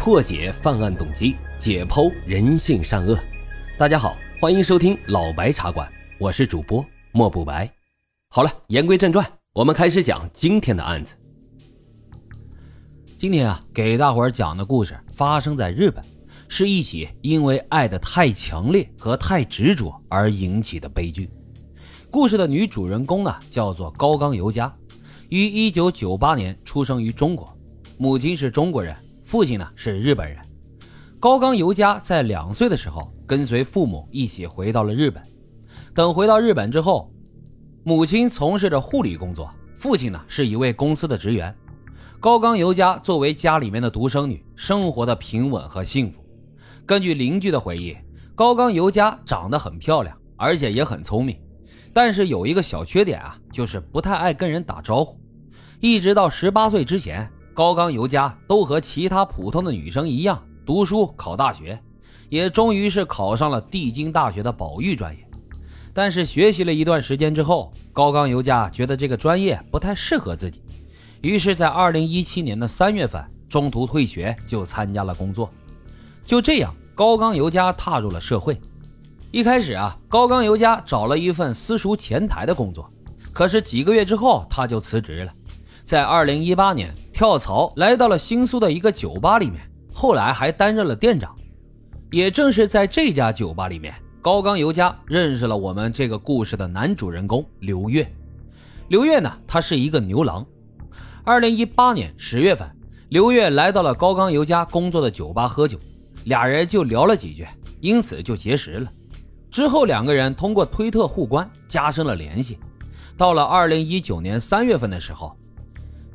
破解犯案动机，解剖人性善恶。大家好，欢迎收听老白茶馆，我是主播莫不白。好了，言归正传，我们开始讲今天的案子。今天啊，给大伙儿讲的故事发生在日本，是一起因为爱的太强烈和太执着而引起的悲剧。故事的女主人公呢，叫做高冈由佳，于一九九八年出生于中国，母亲是中国人。父亲呢是日本人，高冈由佳在两岁的时候跟随父母一起回到了日本。等回到日本之后，母亲从事着护理工作，父亲呢是一位公司的职员。高冈由佳作为家里面的独生女，生活的平稳和幸福。根据邻居的回忆，高冈由佳长得很漂亮，而且也很聪明，但是有一个小缺点啊，就是不太爱跟人打招呼。一直到十八岁之前。高冈由佳都和其他普通的女生一样读书考大学，也终于是考上了帝京大学的保育专业。但是学习了一段时间之后，高冈由佳觉得这个专业不太适合自己，于是，在二零一七年的三月份中途退学，就参加了工作。就这样，高冈由佳踏入了社会。一开始啊，高冈由佳找了一份私塾前台的工作，可是几个月之后他就辞职了。在二零一八年。跳槽来到了新宿的一个酒吧里面，后来还担任了店长。也正是在这家酒吧里面，高冈由佳认识了我们这个故事的男主人公刘月。刘月呢，他是一个牛郎。二零一八年十月份，刘月来到了高冈由佳工作的酒吧喝酒，俩人就聊了几句，因此就结识了。之后两个人通过推特互关，加深了联系。到了二零一九年三月份的时候，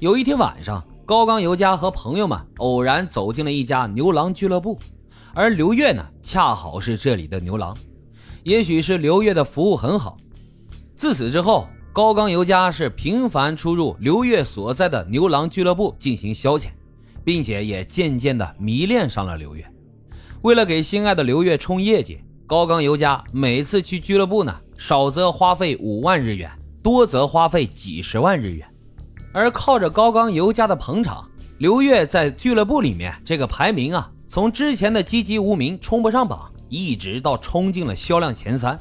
有一天晚上。高冈由佳和朋友们偶然走进了一家牛郎俱乐部，而刘月呢，恰好是这里的牛郎。也许是刘月的服务很好，自此之后，高冈由佳是频繁出入刘月所在的牛郎俱乐部进行消遣，并且也渐渐的迷恋上了刘月。为了给心爱的刘月冲业绩，高冈由佳每次去俱乐部呢，少则花费五万日元，多则花费几十万日元。而靠着高刚尤佳的捧场，刘月在俱乐部里面这个排名啊，从之前的籍籍无名冲不上榜，一直到冲进了销量前三。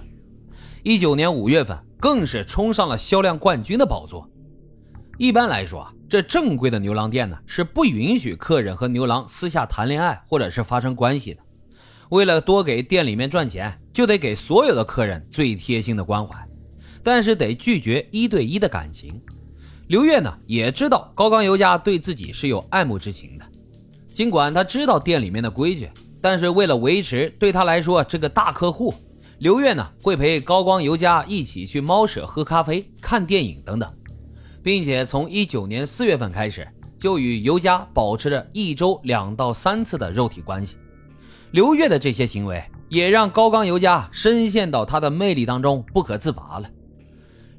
一九年五月份，更是冲上了销量冠军的宝座。一般来说，这正规的牛郎店呢，是不允许客人和牛郎私下谈恋爱或者是发生关系的。为了多给店里面赚钱，就得给所有的客人最贴心的关怀，但是得拒绝一对一的感情。刘月呢也知道高冈由佳对自己是有爱慕之情的，尽管他知道店里面的规矩，但是为了维持对他来说这个大客户，刘月呢会陪高光由佳一起去猫舍喝咖啡、看电影等等，并且从一九年四月份开始就与尤佳保持着一周两到三次的肉体关系。刘月的这些行为也让高冈由佳深陷到他的魅力当中不可自拔了。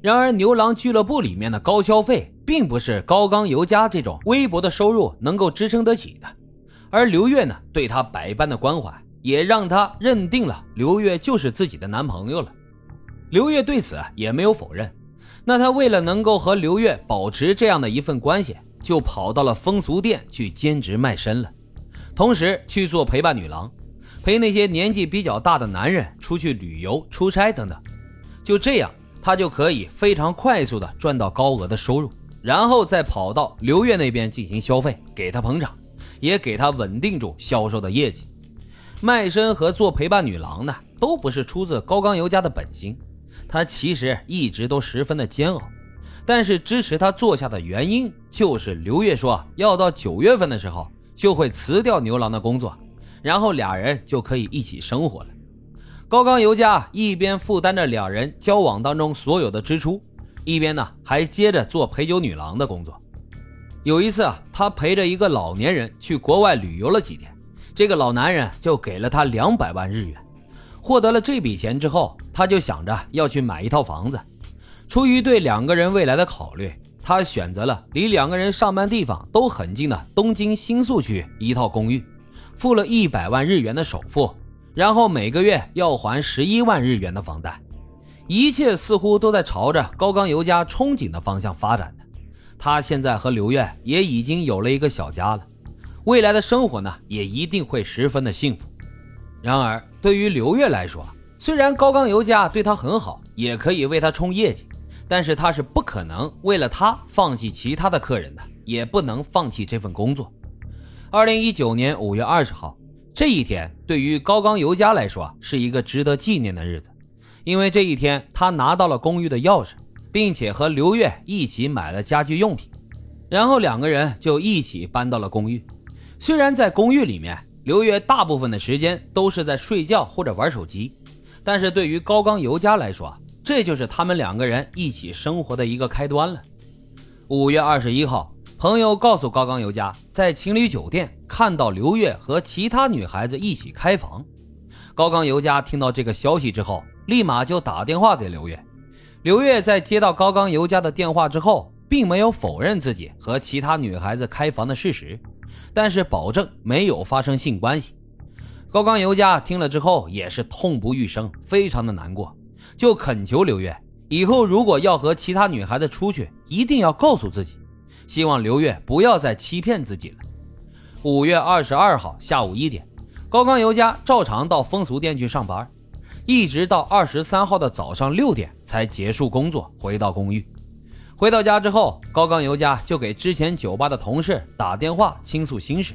然而，牛郎俱乐部里面的高消费，并不是高冈由佳这种微薄的收入能够支撑得起的。而刘月呢，对他百般的关怀，也让他认定了刘月就是自己的男朋友了。刘月对此也没有否认。那他为了能够和刘月保持这样的一份关系，就跑到了风俗店去兼职卖身了，同时去做陪伴女郎，陪那些年纪比较大的男人出去旅游、出差等等。就这样。他就可以非常快速的赚到高额的收入，然后再跑到刘月那边进行消费，给他捧场，也给他稳定住销售的业绩。卖身和做陪伴女郎呢，都不是出自高冈由佳的本心，他其实一直都十分的煎熬。但是支持他做下的原因，就是刘月说要到九月份的时候就会辞掉牛郎的工作，然后俩人就可以一起生活了。高冈由佳一边负担着两人交往当中所有的支出，一边呢还接着做陪酒女郎的工作。有一次啊，他陪着一个老年人去国外旅游了几天，这个老男人就给了他两百万日元。获得了这笔钱之后，他就想着要去买一套房子。出于对两个人未来的考虑，他选择了离两个人上班地方都很近的东京新宿区一套公寓，付了一百万日元的首付。然后每个月要还十一万日元的房贷，一切似乎都在朝着高冈由佳憧憬的方向发展的。他现在和刘月也已经有了一个小家了。未来的生活呢也一定会十分的幸福。然而，对于刘月来说，虽然高刚油家对他很好，也可以为他冲业绩，但是他是不可能为了他放弃其他的客人的，也不能放弃这份工作。二零一九年五月二十号这一天，对于高刚油家来说是一个值得纪念的日子，因为这一天他拿到了公寓的钥匙，并且和刘月一起买了家居用品，然后两个人就一起搬到了公寓。虽然在公寓里面，刘月大部分的时间都是在睡觉或者玩手机，但是对于高刚尤佳来说，这就是他们两个人一起生活的一个开端了。五月二十一号，朋友告诉高刚尤佳，在情侣酒店看到刘月和其他女孩子一起开房。高刚尤佳听到这个消息之后，立马就打电话给刘月。刘月在接到高刚尤佳的电话之后，并没有否认自己和其他女孩子开房的事实。但是保证没有发生性关系。高刚尤佳听了之后也是痛不欲生，非常的难过，就恳求刘月以后如果要和其他女孩子出去，一定要告诉自己，希望刘月不要再欺骗自己了。五月二十二号下午一点，高刚尤家照常到风俗店去上班，一直到二十三号的早上六点才结束工作，回到公寓。回到家之后，高刚尤家就给之前酒吧的同事打电话倾诉心事，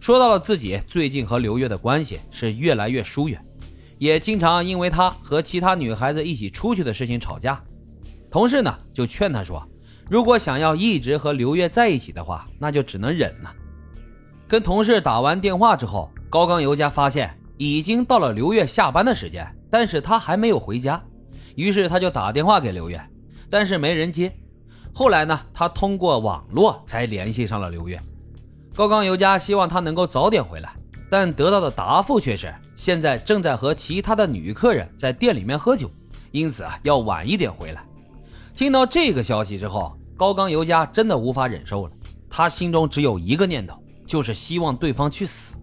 说到了自己最近和刘月的关系是越来越疏远，也经常因为他和其他女孩子一起出去的事情吵架。同事呢就劝他说，如果想要一直和刘月在一起的话，那就只能忍了。跟同事打完电话之后，高刚尤家发现已经到了刘月下班的时间，但是他还没有回家，于是他就打电话给刘月，但是没人接。后来呢，他通过网络才联系上了刘月。高刚尤家希望他能够早点回来，但得到的答复却是现在正在和其他的女客人在店里面喝酒，因此啊要晚一点回来。听到这个消息之后，高刚尤家真的无法忍受了，他心中只有一个念头，就是希望对方去死。